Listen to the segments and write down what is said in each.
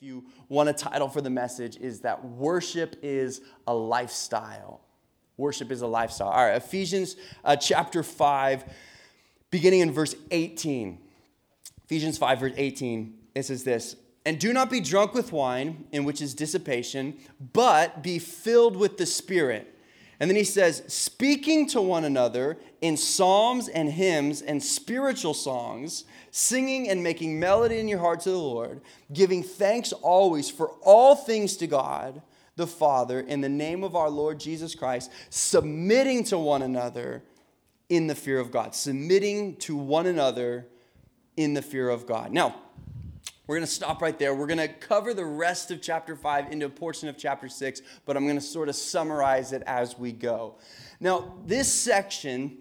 you want a title for the message, is that worship is a lifestyle. Worship is a lifestyle. All right, Ephesians uh, chapter 5, beginning in verse 18. Ephesians 5, verse 18, it says this And do not be drunk with wine, in which is dissipation, but be filled with the Spirit. And then he says, speaking to one another in psalms and hymns and spiritual songs singing and making melody in your heart to the Lord, giving thanks always for all things to God the Father in the name of our Lord Jesus Christ, submitting to one another in the fear of God. Submitting to one another in the fear of God. Now, we're going to stop right there. We're going to cover the rest of chapter 5 into a portion of chapter 6, but I'm going to sort of summarize it as we go. Now, this section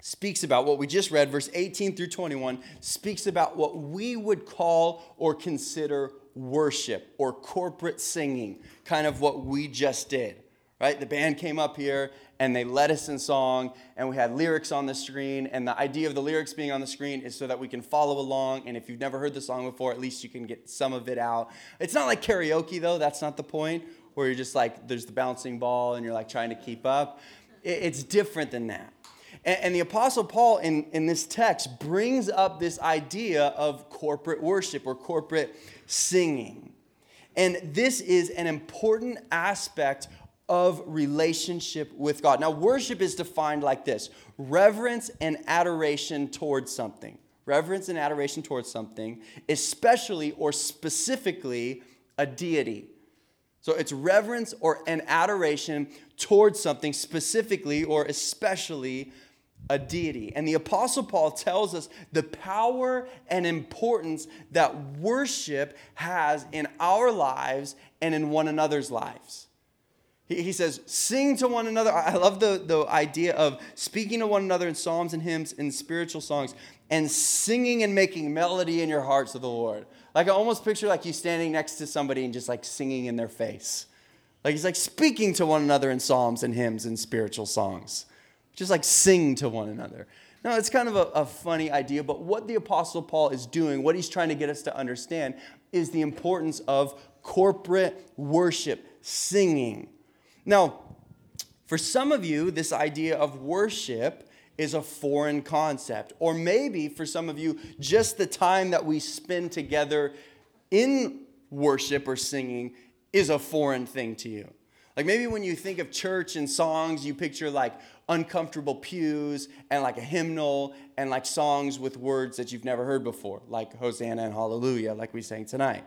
speaks about what we just read, verse 18 through 21, speaks about what we would call or consider worship or corporate singing, kind of what we just did, right? The band came up here and they led us in song, and we had lyrics on the screen. And the idea of the lyrics being on the screen is so that we can follow along. And if you've never heard the song before, at least you can get some of it out. It's not like karaoke, though, that's not the point, where you're just like, there's the bouncing ball and you're like trying to keep up. It's different than that. And, the Apostle Paul in, in this text brings up this idea of corporate worship or corporate singing. And this is an important aspect of relationship with God. Now, worship is defined like this reverence and adoration towards something. Reverence and adoration towards something, especially or specifically a deity. So it's reverence or an adoration towards something specifically or especially a deity. And the Apostle Paul tells us the power and importance that worship has in our lives and in one another's lives. He, says, sing to one another. I love the, the idea of speaking to one another in psalms and hymns and spiritual songs and singing and making melody in your hearts of the Lord. Like I almost picture like you standing next to somebody and just like singing in their face. Like he's like speaking to one another in psalms and hymns and spiritual songs just like sing to one another. Now, it's kind of a, a, funny idea, but what the Apostle Paul is doing, what he's trying to get us to understand, is the importance of corporate worship, singing. Now, for some of you, this idea of worship is a foreign concept. Or maybe for some of you, just the time that we spend together in worship or singing is a foreign thing to you. Like maybe when you think of church and songs, you picture like uncomfortable pews and like a hymnal and like songs with words that you've never heard before, like Hosanna and Hallelujah, like we sang tonight.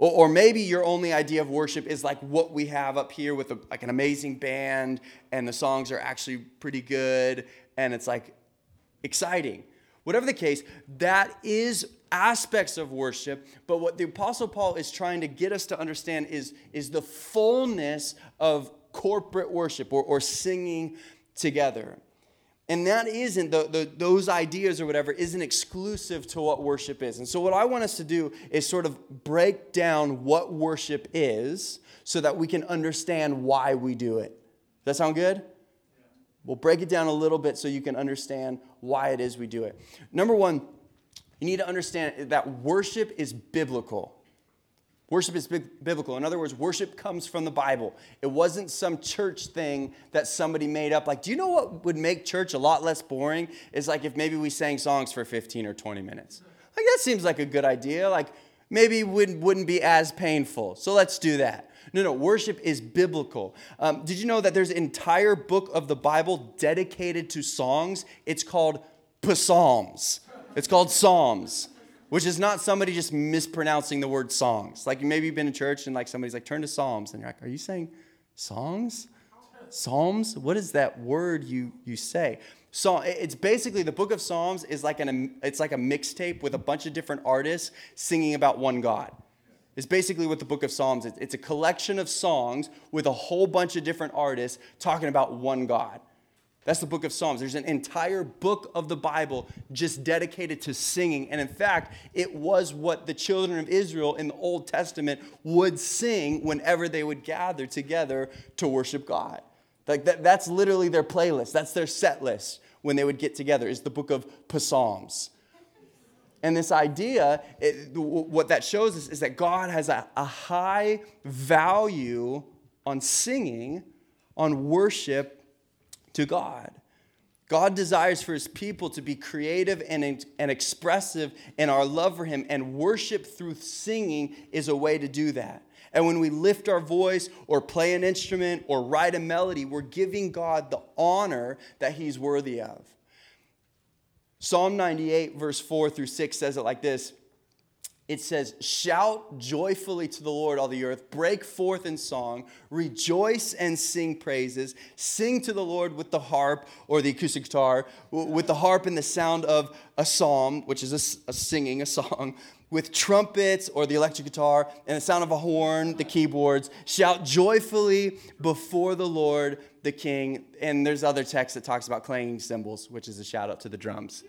Or, or maybe your only idea of worship is like what we have up here with a, like an amazing band and the songs are actually pretty good and it's like exciting. Whatever the case, that is aspects of worship, but what the Apostle Paul is trying to get us to understand is, is the fullness of corporate worship or, or singing together. And that isn't, the, the, those ideas or whatever, isn't exclusive to what worship is. And so, what I want us to do is sort of break down what worship is so that we can understand why we do it. Does that sound good? We'll break it down a little bit so you can understand why it is we do it. Number one, you need to understand that worship is biblical. Worship is biblical. In other words, worship comes from the Bible. It wasn't some church thing that somebody made up. Like, do you know what would make church a lot less boring? Is like if maybe we sang songs for 15 or 20 minutes. Like, that seems like a good idea. Like, maybe wouldn't, wouldn't be as painful. So let's do that. No, no, worship is biblical. Um, did you know that there's an entire book of the Bible dedicated to songs? It's called Psalms. It's called Psalms, which is not somebody just mispronouncing the word songs. Like maybe you've been in church and like somebody's like, turn to Psalms, and you're like, are you saying songs? Psalms? What is that word you you say? So it's basically the book of Psalms is like an it's like a mixtape with a bunch of different artists singing about one God. It's basically what the book of Psalms is. It's a collection of songs with a whole bunch of different artists talking about one God. That's the book of Psalms. There's an entire book of the Bible just dedicated to singing. And in fact, it was what the children of Israel in the Old Testament would sing whenever they would gather together to worship God. Like that, that's literally their playlist. That's their set list when they would get together, is the book of Psalms. And this idea, it, what that shows us is that God has a, a high value on singing, on worship to God. God desires for his people to be creative and, and expressive in our love for him, and worship through singing is a way to do that. And when we lift our voice or play an instrument or write a melody, we're giving God the honor that he's worthy of. Psalm 98, verse 4 through 6 says it like this it says, Shout joyfully to the Lord, all the earth, break forth in song, rejoice and sing praises, sing to the Lord with the harp or the acoustic guitar, with the harp and the sound of a psalm, which is a, a singing, a song, with trumpets or the electric guitar and the sound of a horn, the keyboards. Shout joyfully before the Lord, the King. And there's other text that talks about clanging cymbals, which is a shout out to the drums.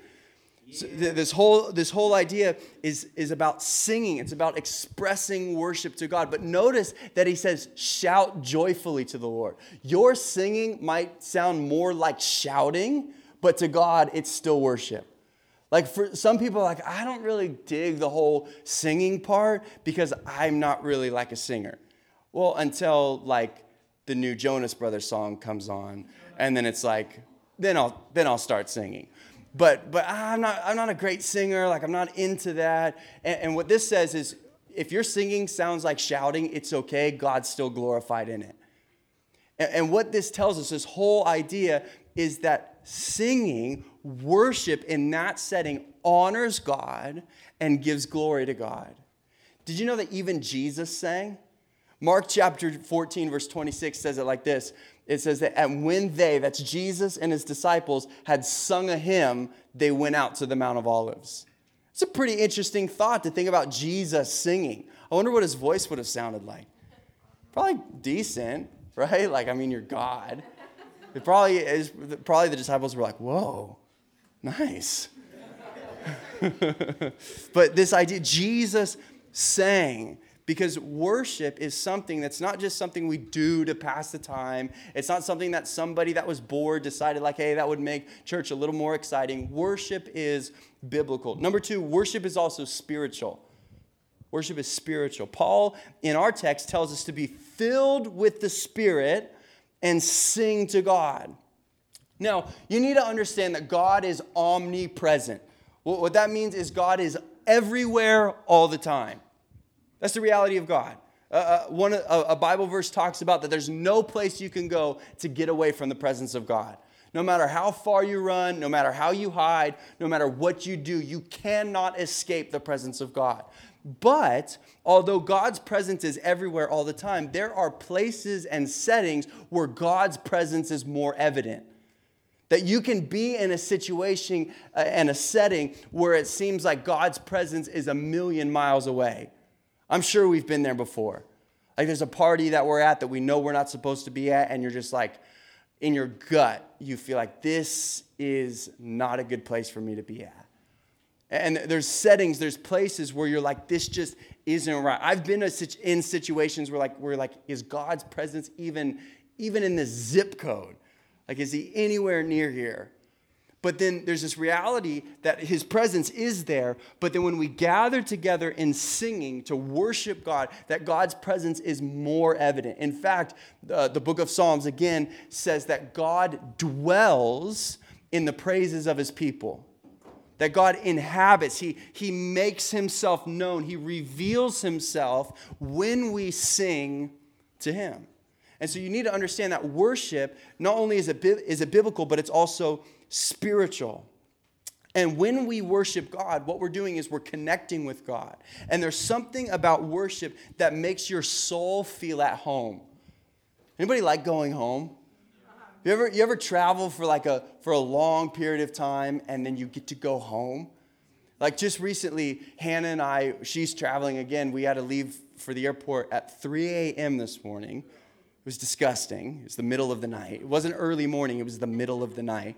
So th- this whole this whole idea is is about singing. It's about expressing worship to God. But notice that he says, "Shout joyfully to the Lord." Your singing might sound more like shouting, but to God, it's still worship. Like for some people, like I don't really dig the whole singing part because I'm not really like a singer. Well, until like the new Jonas Brothers song comes on, and then it's like, then I'll then I'll start singing. But but I'm not I'm not a great singer. Like I'm not into that. And, and what this says is, if your singing sounds like shouting, it's okay. God's still glorified in it. And, and what this tells us, this whole idea, is that singing, worship in that setting honors God and gives glory to God. Did you know that even Jesus sang? Mark chapter 14, verse 26 says it like this it says that and when they, that's Jesus and his disciples, had sung a hymn, they went out to the Mount of Olives. It's a pretty interesting thought to think about Jesus singing. I wonder what his voice would have sounded like. Probably decent, right? Like, I mean, you're God. It probably is, probably the disciples were like, whoa, nice. but this idea, Jesus sang because worship is something that's not just something we do to pass the time. It's not something that somebody that was bored decided, like, hey, that would make church a little more exciting. Worship is biblical. Number two, worship is also spiritual. Worship is spiritual. Paul, in our text, tells us to be filled with the Spirit and sing to God. Now, you need to understand that God is omnipresent. What that means is God is everywhere all the time. That's the reality of God. Uh, uh one, a, a Bible verse talks about that there's no place you can go to get away from the presence of God. No matter how far you run, no matter how you hide, no matter what you do, you cannot escape the presence of God. But although God's presence is everywhere all the time, there are places and settings where God's presence is more evident. That you can be in a situation uh, and a setting where it seems like God's presence is a million miles away. I'm sure we've been there before. Like there's a party that we're at that we know we're not supposed to be at, and you're just like, in your gut, you feel like this is not a good place for me to be at. And there's settings, there's places where you're like, this just isn't right. I've been in situations where like, we're like, is God's presence even, even in the zip code? Like, is he anywhere near here? But then there's this reality that his presence is there. But then when we gather together in singing to worship God, that God's presence is more evident. In fact, the, the book of Psalms again says that God dwells in the praises of his people. That God inhabits, he, he makes himself known, he reveals himself when we sing to him. And so you need to understand that worship not only is it, is it biblical, but it's also spiritual. And when we worship God, what we're doing is we're connecting with God. And there's something about worship that makes your soul feel at home. Anybody like going home? You ever, you ever travel for like a for a long period of time and then you get to go home? Like just recently, Hannah and I, she's traveling again. We had to leave for the airport at 3 a.m. this morning. It was disgusting. It was the middle of the night. It wasn't early morning, it was the middle of the night.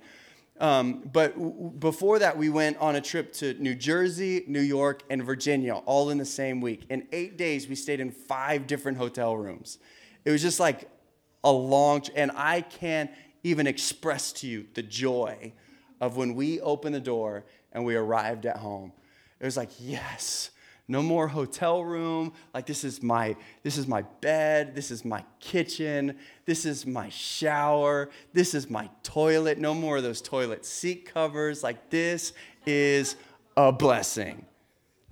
Um, but w- before that, we went on a trip to New Jersey, New York, and Virginia, all in the same week. In eight days, we stayed in five different hotel rooms. It was just like a long, and I can't even express to you the joy of when we opened the door and we arrived at home. It was like, yes, no more hotel room. Like this is my this is my bed, this is my kitchen, this is my shower, this is my toilet. No more of those toilet seat covers. Like this is a blessing.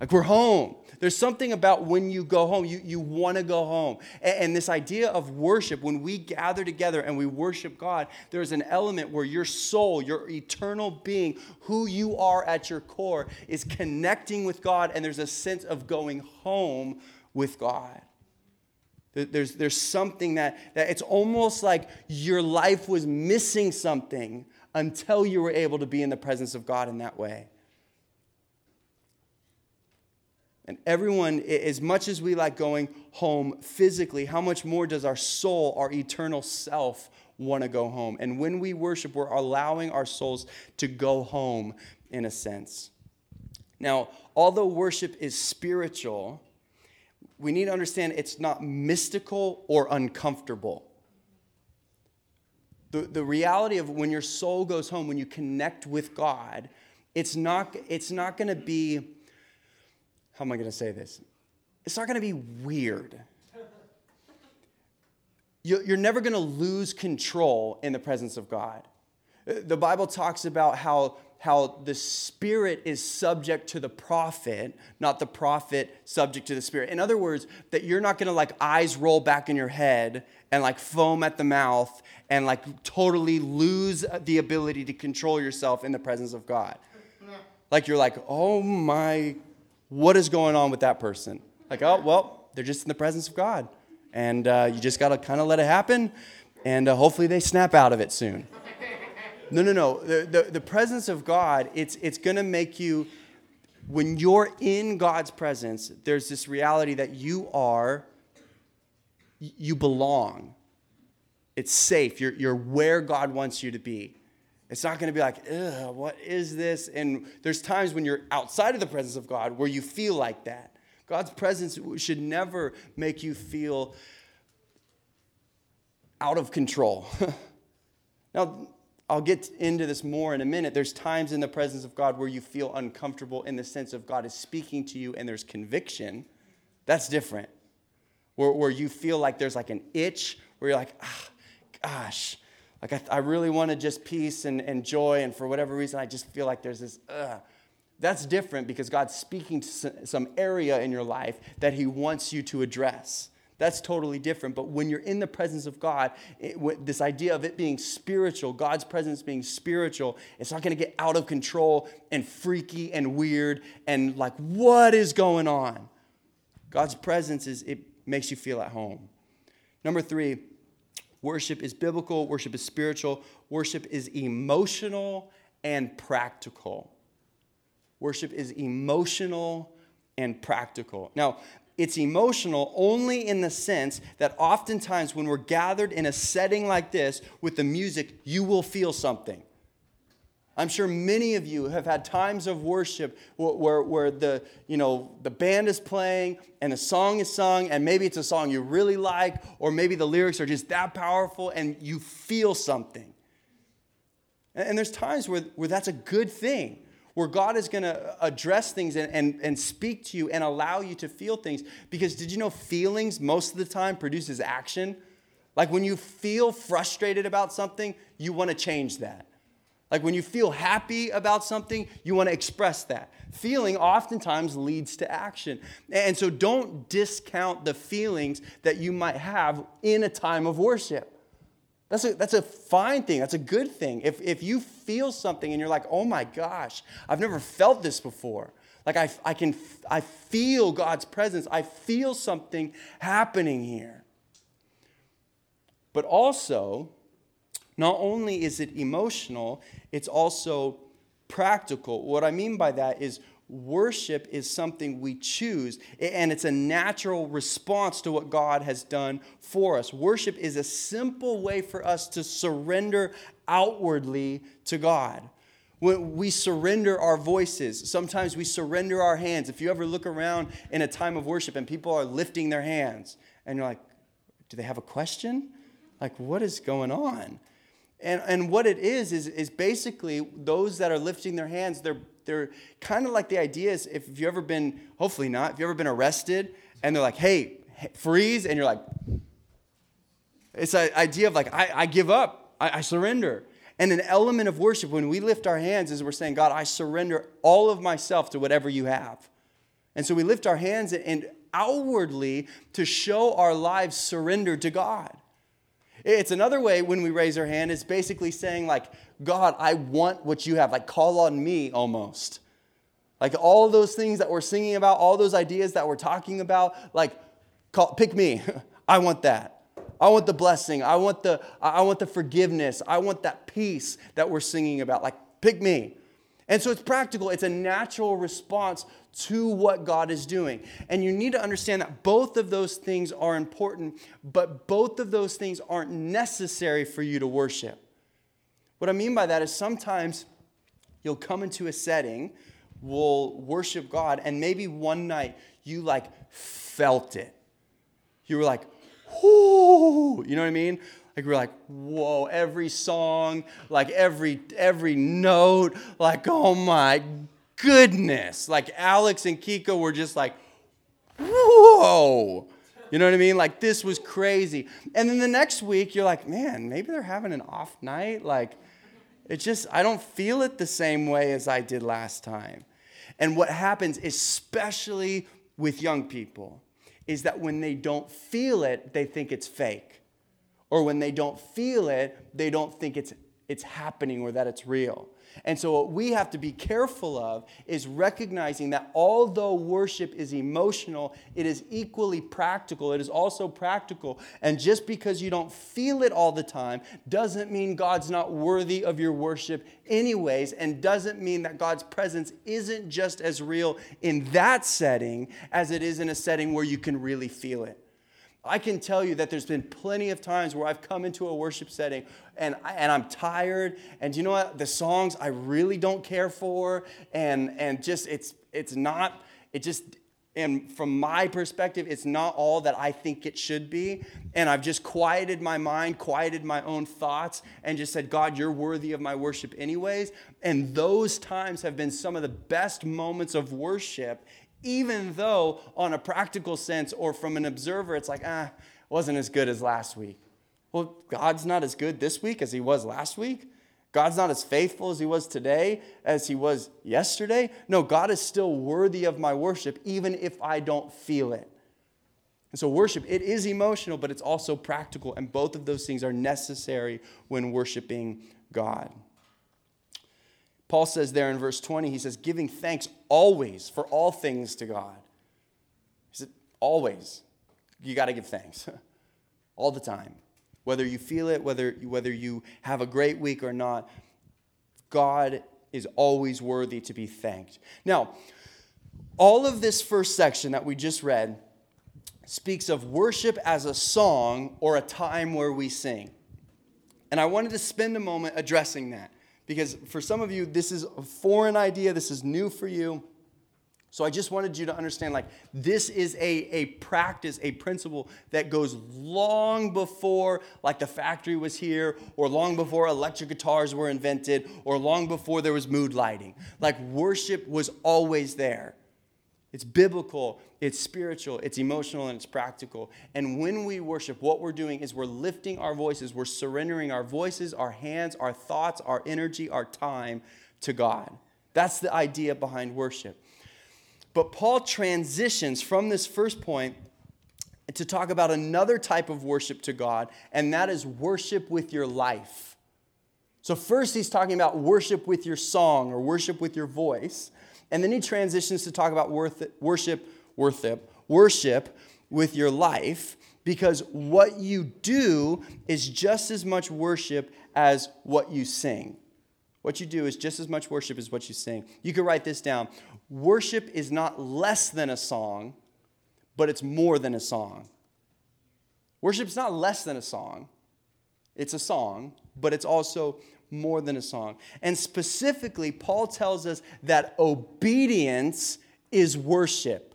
Like we're home. There's something about when you go home, you, you want to go home. And, and, this idea of worship, when we gather together and we worship God, there's an element where your soul, your eternal being, who you are at your core, is connecting with God, and there's a sense of going home with God. There's, there's something that, that it's almost like your life was missing something until you were able to be in the presence of God in that way. And everyone, as much as we like going home physically, how much more does our soul, our eternal self, want to go home? And when we worship, we're allowing our souls to go home in a sense. Now, although worship is spiritual, we need to understand it's not mystical or uncomfortable. The, the reality of when your soul goes home, when you connect with God, it's not, it's not going to be how am I going to say this? It's not going to be weird. You're never going to lose control in the presence of God. Uh, the Bible talks about how, how the Spirit is subject to the prophet, not the prophet subject to the Spirit. In other words, that you're not going to like eyes roll back in your head and like foam at the mouth and like totally lose the ability to control yourself in the presence of God. Like you're like, oh my what is going on with that person? Like, oh, well, they're just in the presence of God. And uh, you just got to kind of let it happen, and uh, hopefully they snap out of it soon. No, no, no. The, the, the presence of God, it's, it's going to make you, when you're in God's presence, there's this reality that you are, you belong. It's safe. You're, you're where God wants you to be. It's not going to be like, ugh, what is this? And there's times when you're outside of the presence of God where you feel like that. God's presence should never make you feel out of control. now, I'll get into this more in a minute. There's times in the presence of God where you feel uncomfortable in the sense of God is speaking to you and there's conviction. That's different. Where, where you feel like there's like an itch, where you're like, ah, gosh, like, I, I really wanted just peace and, and joy, and for whatever reason, I just feel like there's this, ugh. That's different because God's speaking to some area in your life that He wants you to address. That's totally different. But when you're in the presence of God, it, this idea of it being spiritual, God's presence being spiritual, it's not going to get out of control and freaky and weird and like, what is going on? God's presence is, it makes you feel at home. Number three, Worship is biblical, worship is spiritual, worship is emotional and practical. Worship is emotional and practical. Now, it's emotional only in the sense that oftentimes when we're gathered in a setting like this with the music, you will feel something. I'm sure many of you have had times of worship where, where, the, you know, the band is playing and the song is sung, and maybe it's a song you really like, or maybe the lyrics are just that powerful and you feel something. And, and there's times where, where that's a good thing, where God is going to uh, address things and, and, and speak to you and allow you to feel things. Because did you know feelings most of the time produces action? Like when you feel frustrated about something, you want to change that. Like when you feel happy about something, you want to express that. Feeling oftentimes leads to action. And so don't discount the feelings that you might have in a time of worship. That's a, that's a fine thing. That's a good thing. If, if you feel something and you're like, oh my gosh, I've never felt this before. Like I, I can I feel God's presence. I feel something happening here. But also, not only is it emotional, it's also practical. What I mean by that is worship is something we choose, and it's a natural response to what God has done for us. Worship is a simple way for us to surrender outwardly to God. When we surrender our voices, sometimes we surrender our hands. If you ever look around in a time of worship and people are lifting their hands, and you're like, do they have a question? Like, what is going on? And, and what it is, is, is basically those that are lifting their hands, they're, they're kind of like the idea is if you've ever been, hopefully not, if you've ever been arrested and they're like, hey, freeze, and you're like, it's an idea of like, I, I give up, I, I surrender. And an element of worship when we lift our hands is we're saying, God, I surrender all of myself to whatever you have. And so we lift our hands and outwardly to show our lives surrendered to God. It's another way when we raise our hand, it's basically saying, like, God, I want what you have. Like, call on me almost. Like, all those things that we're singing about, all those ideas that we're talking about, like, call, pick me. I want that. I want the blessing. I want the, I want the forgiveness. I want that peace that we're singing about. Like, pick me. And so it's practical, it's a natural response to what God is doing. And you need to understand that both of those things are important, but both of those things aren't necessary for you to worship. What I mean by that is sometimes you'll come into a setting, we'll worship God, and maybe one night you like felt it. You were like, whoo, you know what I mean? Like we're like, whoa, every song, like every every note, like oh my goodness. Like Alex and Kiko were just like, whoa. You know what I mean? Like this was crazy. And then the next week you're like, man, maybe they're having an off night. Like it just I don't feel it the same way as I did last time. And what happens, especially with young people, is that when they don't feel it, they think it's fake or when they don't feel it, they don't think it's, it's happening or that it's real. And so, what we have to be careful of is recognizing that although worship is emotional, it is equally practical. It is also practical. And just because you don't feel it all the time doesn't mean God's not worthy of your worship, anyways, and doesn't mean that God's presence isn't just as real in that setting as it is in a setting where you can really feel it. I can tell you that there's been plenty of times where I've come into a worship setting and, I, and I'm tired, and you know what? The songs I really don't care for, and, and just it's, it's not, it just, and from my perspective, it's not all that I think it should be. And I've just quieted my mind, quieted my own thoughts, and just said, God, you're worthy of my worship, anyways. And those times have been some of the best moments of worship even though on a practical sense or from an observer, it's like, ah, wasn't as good as last week. Well, God's not as good this week as he was last week. God's not as faithful as he was today as he was yesterday. No, God is still worthy of my worship, even if I don't feel it. And so, worship, it is emotional, but it's also practical, and both of those things are necessary when worshiping God. Paul says there in verse 20, he says, giving thanks always for all things to God. He said, always. You got to give thanks all the time. Whether you feel it, whether, whether you have a great week or not, God is always worthy to be thanked. Now, all of this first section that we just read speaks of worship as a song or a time where we sing. And I wanted to spend a moment addressing that because for some of you, this is a foreign idea, this is new for you. So I just wanted you to understand like this is a, a practice, a principle that goes long before like the factory was here, or long before electric guitars were invented, or long before there was mood lighting. Like worship was always there. It's biblical, it's spiritual, it's emotional, and it's practical. And when we worship, what we're doing is we're lifting our voices, we're surrendering our voices, our hands, our thoughts, our energy, our time to God. That's the idea behind worship. But Paul transitions from this first point to talk about another type of worship to God, and that is worship with your life. So, first, he's talking about worship with your song or worship with your voice. And then he transitions to talk about worship, worship, worship with your life because what you do is just as much worship as what you sing. What you do is just as much worship as what you sing. You can write this down. Worship is not less than a song, but it's more than a song. Worship is not less than a song, it's a song, but it's also more than a song. And specifically, Paul tells us that obedience is worship.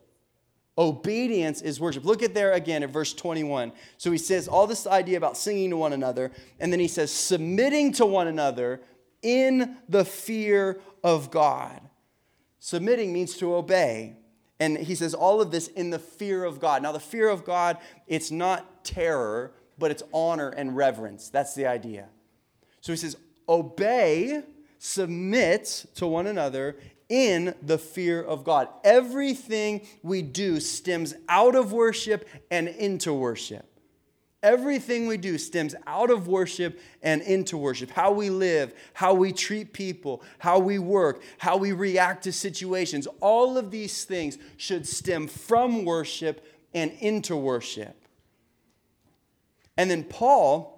Obedience is worship. Look at there again at verse 21. So he says all this idea about singing to one another, and then he says submitting to one another in the fear of God. Submitting means to obey. And he says all of this in the fear of God. Now, the fear of God, it's not terror, but it's honor and reverence. That's the idea. So he says, obey, submit to one another in the fear of God. Everything we do stems out of worship and into worship. Everything we do stems out of worship and into worship. How we live, how we treat people, how we work, how we react to situations, all of these things should stem from worship and into worship. And then Paul,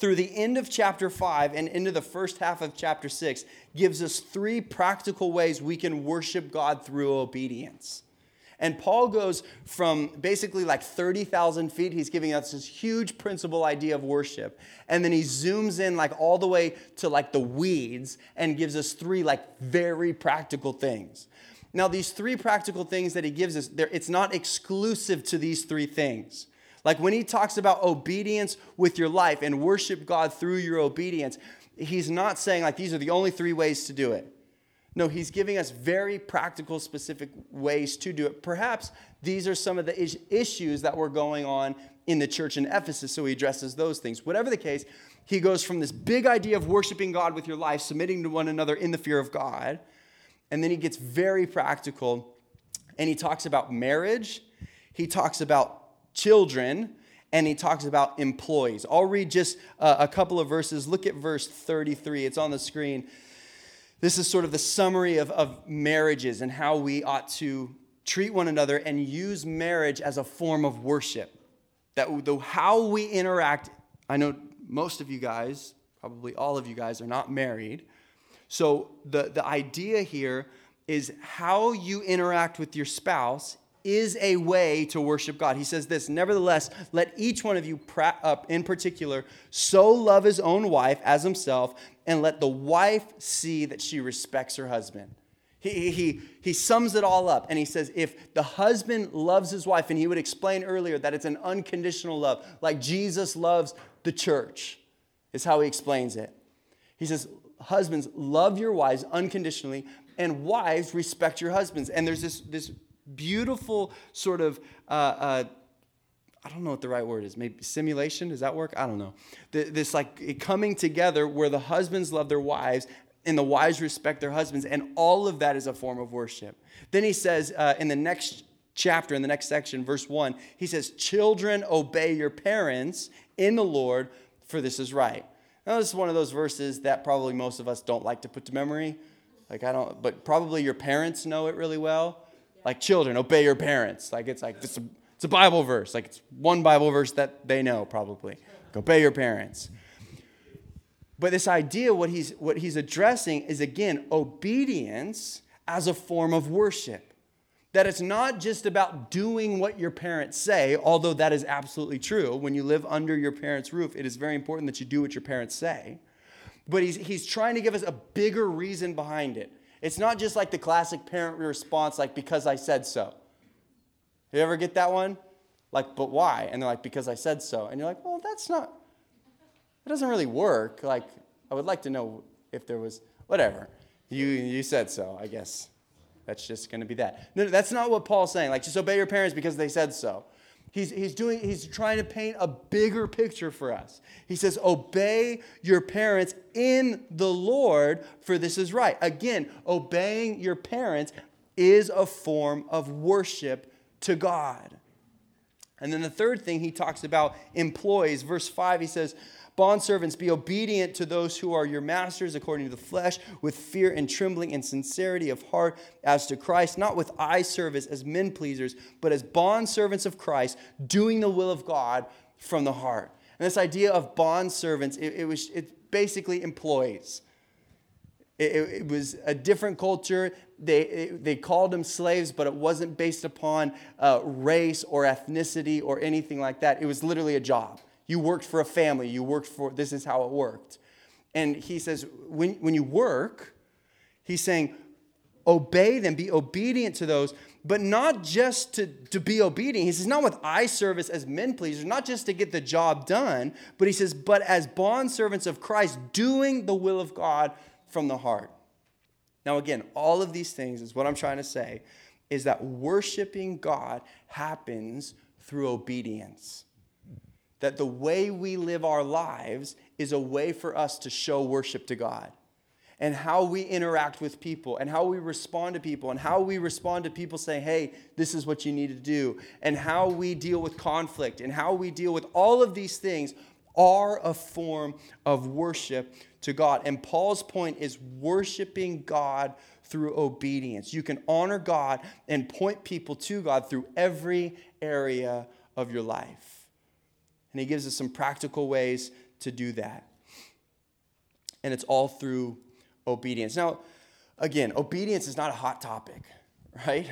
through the end of chapter 5 and into the first half of chapter 6, gives us three practical ways we can worship God through obedience. And Paul goes from basically like 30,000 feet, he's giving us this huge principle idea of worship. And then he zooms in like all the way to like the weeds and gives us three like very practical things. Now, these three practical things that he gives us, it's not exclusive to these three things. Like when he talks about obedience with your life and worship God through your obedience, he's not saying like these are the only three ways to do it. No, he's giving us very practical, specific ways to do it. Perhaps these are some of the is- issues that were going on in the church in Ephesus, so he addresses those things. Whatever the case, he goes from this big idea of worshiping God with your life, submitting to one another in the fear of God, and then he gets very practical and he talks about marriage, he talks about children, and he talks about employees. I'll read just uh, a couple of verses. Look at verse 33, it's on the screen. This is sort of the summary of, of marriages and how we ought to treat one another and use marriage as a form of worship. That the, how we interact, I know most of you guys, probably all of you guys, are not married. So the, the idea here is how you interact with your spouse is a way to worship God. He says this Nevertheless, let each one of you, uh, in particular, so love his own wife as himself, and let the wife see that she respects her husband. He, he, he sums it all up and he says, if the husband loves his wife, and he would explain earlier that it's an unconditional love, like Jesus loves the church, is how he explains it. He says, Husbands, love your wives unconditionally, and wives, respect your husbands. And there's this, this beautiful sort of uh, uh, I don't know what the right word is. Maybe simulation. Does that work? I don't know. This like coming together where the husbands love their wives and the wives respect their husbands, and all of that is a form of worship. Then he says uh, in the next chapter, in the next section, verse one, he says, "Children, obey your parents in the Lord, for this is right." Now, this is one of those verses that probably most of us don't like to put to memory. Like I don't, but probably your parents know it really well. Like children, obey your parents. Like it's like it's a, it's a Bible verse. Like it's one Bible verse that they know probably. Obey your parents. But this idea, what he's what he's addressing is again obedience as a form of worship. That it's not just about doing what your parents say, although that is absolutely true. When you live under your parents' roof, it is very important that you do what your parents say. But he's, he's trying to give us a bigger reason behind it. It's not just like the classic parent response, like, because I said so. You ever get that one? Like, but why? And they're like, because I said so. And you're like, well, that's not, it doesn't really work. Like, I would like to know if there was, whatever. You, you said so, I guess. That's just going to be that. No, that's not what Paul's saying. Like, just obey your parents because they said so. He's, he's, doing, he's trying to paint a bigger picture for us. He says, Obey your parents in the Lord, for this is right. Again, obeying your parents is a form of worship to God. And then the third thing he talks about employees. Verse 5, he says, Bondservants, be obedient to those who are your masters according to the flesh, with fear and trembling and sincerity of heart as to Christ, not with eye service as men pleasers, but as bondservants of Christ, doing the will of God from the heart. And this idea of bondservants, it, it was it basically employees. It, it, it, was a different culture. They, they called them slaves, but it wasn't based upon uh, race or ethnicity or anything like that. It was literally a job. You worked for a family. You worked for, this is how it worked. And he says, when, when you work, he's saying, obey them, be obedient to those, but not just to, to be obedient. He says, not with eye service as men pleasers, not just to get the job done, but he says, but as bond servants of Christ, doing the will of God from the heart. Now, again, all of these things is what I'm trying to say is that worshiping God happens through obedience. That the way we live our lives is a way for us to show worship to God. And how we interact with people, and how we respond to people, and how we respond to people saying, hey, this is what you need to do, and how we deal with conflict, and how we deal with all of these things are a form of worship to God. And Paul's point is worshiping God through obedience. You can honor God and point people to God through every area of your life. And he gives us some practical ways to do that. And it's all through obedience. Now, again, obedience is not a hot topic, right?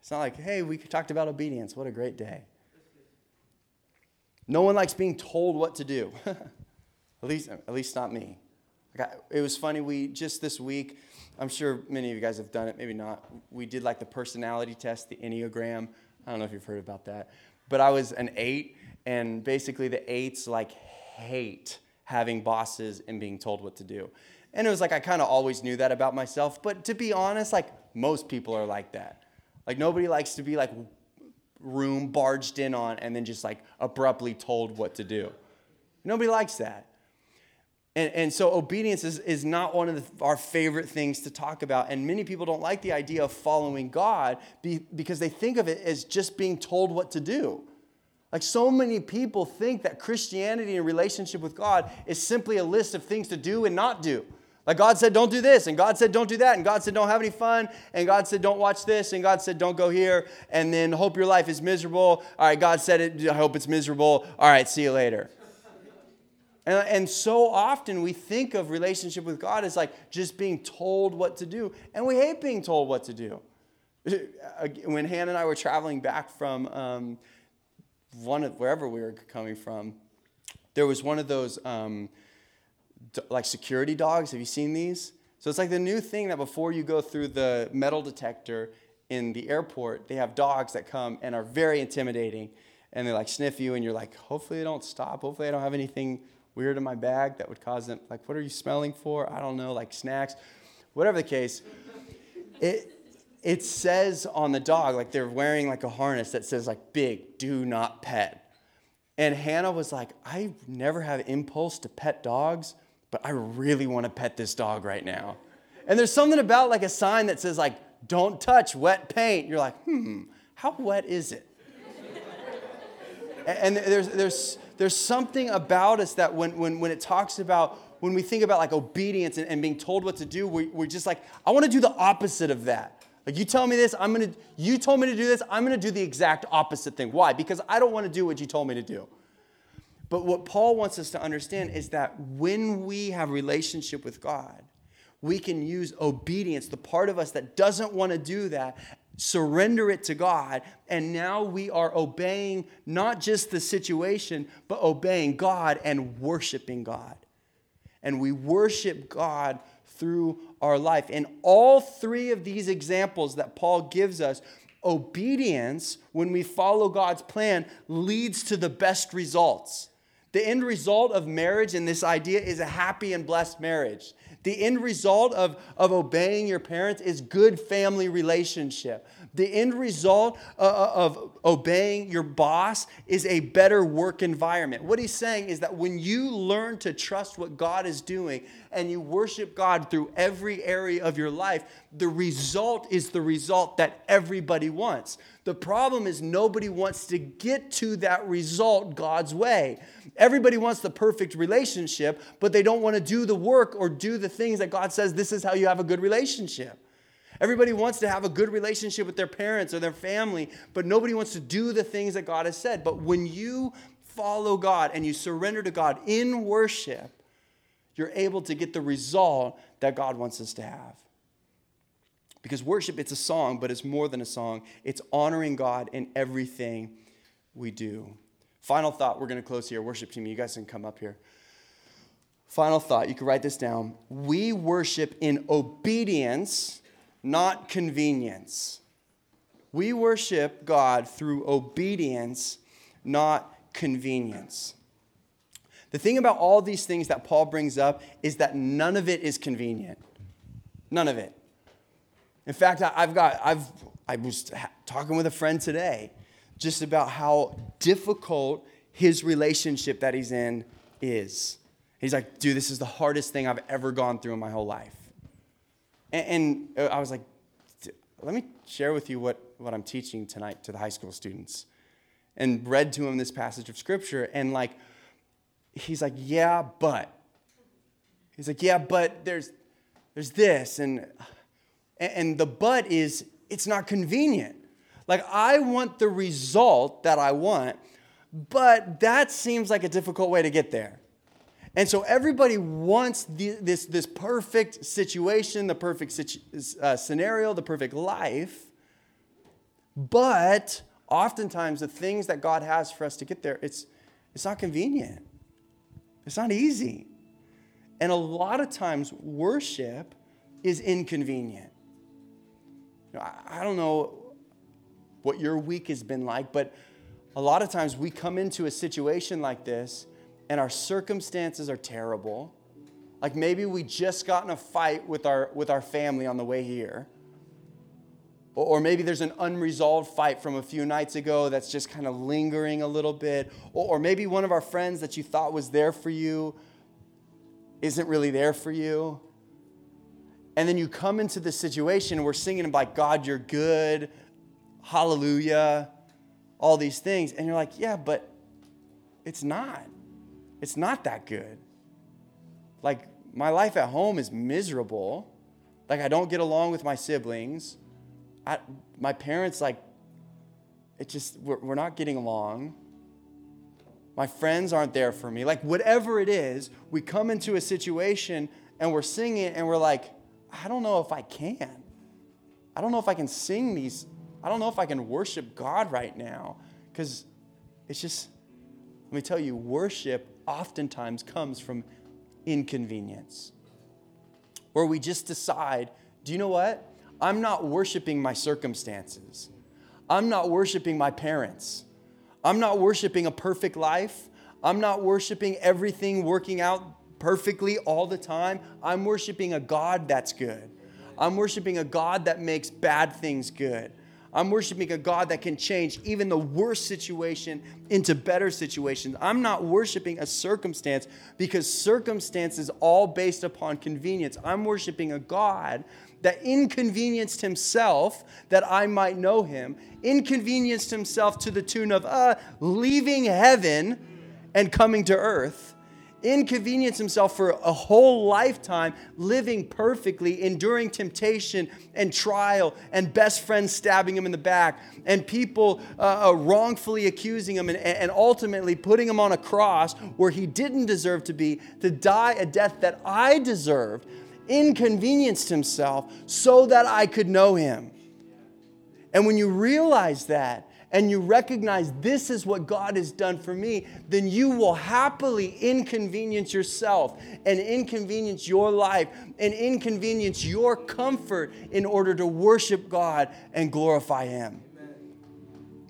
It's not like, hey, we talked about obedience. What a great day. No one likes being told what to do. at least, at least not me. It was funny. We just this week, I'm sure many of you guys have done it. Maybe not. We did like the personality test, the Enneagram. I don't know if you've heard about that, but I was an eight, and basically the eights like hate having bosses and being told what to do. And it was like I kind of always knew that about myself, but to be honest, like most people are like that. Like nobody likes to be like room barged in on and then just like abruptly told what to do. Nobody likes that. And, and so obedience is, is not one of the, our favorite things to talk about. And many people don't like the idea of following God be, because they think of it as just being told what to do. Like so many people think that Christianity and relationship with God is simply a list of things to do and not do. Like God said, don't do this, and God said, don't do that, and God said, don't have any fun, and God said, don't watch this, and God said, don't go here, and then hope your life is miserable. All right, God said it, I hope it's miserable. All right, see you later. And, and so often we think of relationship with God as like just being told what to do, and we hate being told what to do. When Hannah and I were traveling back from um, one of wherever we were coming from, there was one of those. Um, like security dogs. Have you seen these? So it's like the new thing that before you go through the metal detector in the airport, they have dogs that come and are very intimidating. And they like sniff you, and you're like, hopefully they don't stop. Hopefully I don't have anything weird in my bag that would cause them, like, what are you smelling for? I don't know, like snacks. Whatever the case, it, it says on the dog, like they're wearing like a harness that says, like, big, do not pet. And Hannah was like, I never have impulse to pet dogs but I really want to pet this dog right now. And there's something about like a sign that says like, don't touch wet paint. You're like, hmm, how wet is it? and there's, there's, there's something about us that when, when, when it talks about, when we think about like obedience and, and being told what to do, we, we're just like, I want to do the opposite of that. Like you tell me this, I'm gonna, you told me to do this, I'm gonna do the exact opposite thing. Why? Because I don't want to do what you told me to do. But what Paul wants us to understand is that when we have relationship with God, we can use obedience, the part of us that doesn't want to do that, surrender it to God, and now we are obeying not just the situation, but obeying God and worshiping God. And we worship God through our life. In all three of these examples that Paul gives us, obedience, when we follow God's plan, leads to the best results. The end result of marriage and this idea is a happy and blessed marriage. The end result of, of obeying your parents is good family relationship. The end result uh, uh, of obeying your boss is a better work environment. What he's saying is that when you learn to trust what God is doing and you worship God through every area of your life, the result is the result that everybody wants. The problem is nobody wants to get to that result God's way. Everybody wants the perfect relationship, but they don't want to do the work or do the things that God says this is how you have a good relationship. Everybody wants to have a good relationship with their parents or their family, but nobody wants to do the things that God has said. But when you follow God and you surrender to God in worship, you're able to get the result that God wants us to have. Because worship, it's a song, but it's more than a song. It's honoring God in everything we do. Final thought, we're going to close here. Worship team, you guys can come up here. Final thought, you can write this down. We worship in obedience not convenience. We worship God through obedience, not convenience. The thing about all these things that Paul brings up is that none of it is convenient. None of it. In fact, I've got, I've, I was talking with a friend today just about how difficult his relationship that he's in is. He's like, dude, this is the hardest thing I've ever gone through in my whole life. And, and I was like, let me share with you what, what I'm teaching tonight to the high school students. And read to him this passage of scripture. And like, he's like, yeah, but. He's like, yeah, but there's, there's this. And, and the but is, it's not convenient. Like, I want the result that I want, but that seems like a difficult way to get there. And so everybody wants the, this, this perfect situation, the perfect situ, uh, scenario, the perfect life. But oftentimes, the things that God has for us to get there, it's, it's not convenient. It's not easy. And a lot of times, worship is inconvenient. I, I don't know what your week has been like, but a lot of times we come into a situation like this and our circumstances are terrible. Like maybe we just got in a fight with our, with our family on the way here. Or, maybe there's an unresolved fight from a few nights ago that's just kind of lingering a little bit. Or, maybe one of our friends that you thought was there for you isn't really there for you. And then you come into this situation we're singing like, God, you're good, hallelujah, all these things. And you're like, yeah, but it's not. It's not that good. Like, my life at home is miserable. Like, I don't get along with my siblings. I, my parents, like, it just, we're, we're not getting along. My friends aren't there for me. Like, whatever it is, we come into a situation and we're singing and we're like, I don't know if I can. I don't know if I can sing these. I don't know if I can worship God right now. Because it's just, let me tell you, worship oftentimes comes from inconvenience. Where we just decide, do you know what? I'm not worshiping my circumstances. I'm not worshiping my parents. I'm not worshiping a perfect life. I'm not worshiping everything working out perfectly all the time. I'm worshiping a God that's good. I'm worshiping a God that makes bad things good. I'm worshiping a God that can change even the worst situation into better situations. I'm not worshiping a circumstance because circumstance is all based upon convenience. I'm worshiping a God that inconvenienced himself that I might know him, inconvenienced himself to the tune of uh, leaving heaven and coming to earth inconvenienced himself for a whole lifetime living perfectly, enduring temptation and trial, and best friends stabbing him in the back, and people uh, uh, wrongfully accusing him, and, and ultimately putting him on a cross where he didn't deserve to be, to die a death that I deserved, inconvenienced himself so that I could know him. And when you realize that, and you recognize this is what God has done for me, then you will happily inconvenience yourself and inconvenience your life and inconvenience your comfort in order to worship God and glorify Him.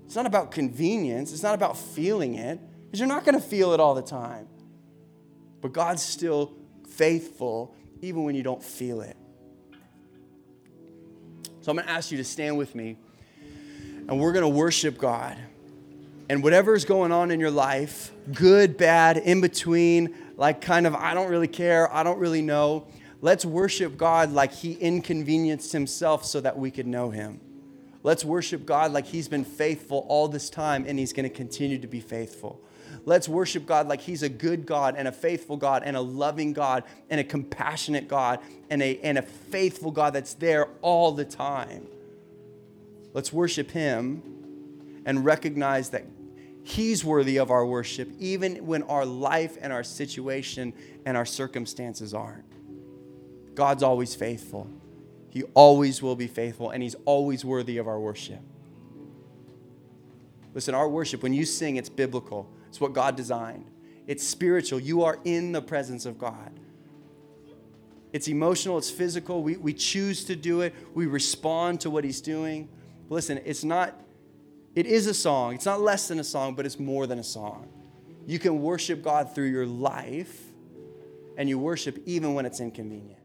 It's not about convenience, it's not about feeling it, because you're not going to feel it all the time. But God's still faithful even when you don't feel it. So I'm going to ask you to stand with me and we're going to worship God. And whatever's going on in your life, good, bad, in between, like kind of, I don't really care, I don't really know, let's worship God like He inconvenienced Himself so that we could know Him. Let's worship God like He's been faithful all this time and He's going to continue to be faithful. Let's worship God like He's a good God and a faithful God and a loving God and a compassionate God and a, and a faithful God that's there all the time. Let's worship Him and recognize that He's worthy of our worship, even when our life and our situation and our circumstances aren't. God's always faithful. He always will be faithful, and He's always worthy of our worship. Listen, our worship, when you sing, it's biblical, it's what God designed, it's spiritual. You are in the presence of God. It's emotional, it's physical. We, we choose to do it, we respond to what He's doing. Listen, it's not, it is a song. It's not less than a song, but it's more than a song. You can worship God through your life, and you worship even when it's inconvenient.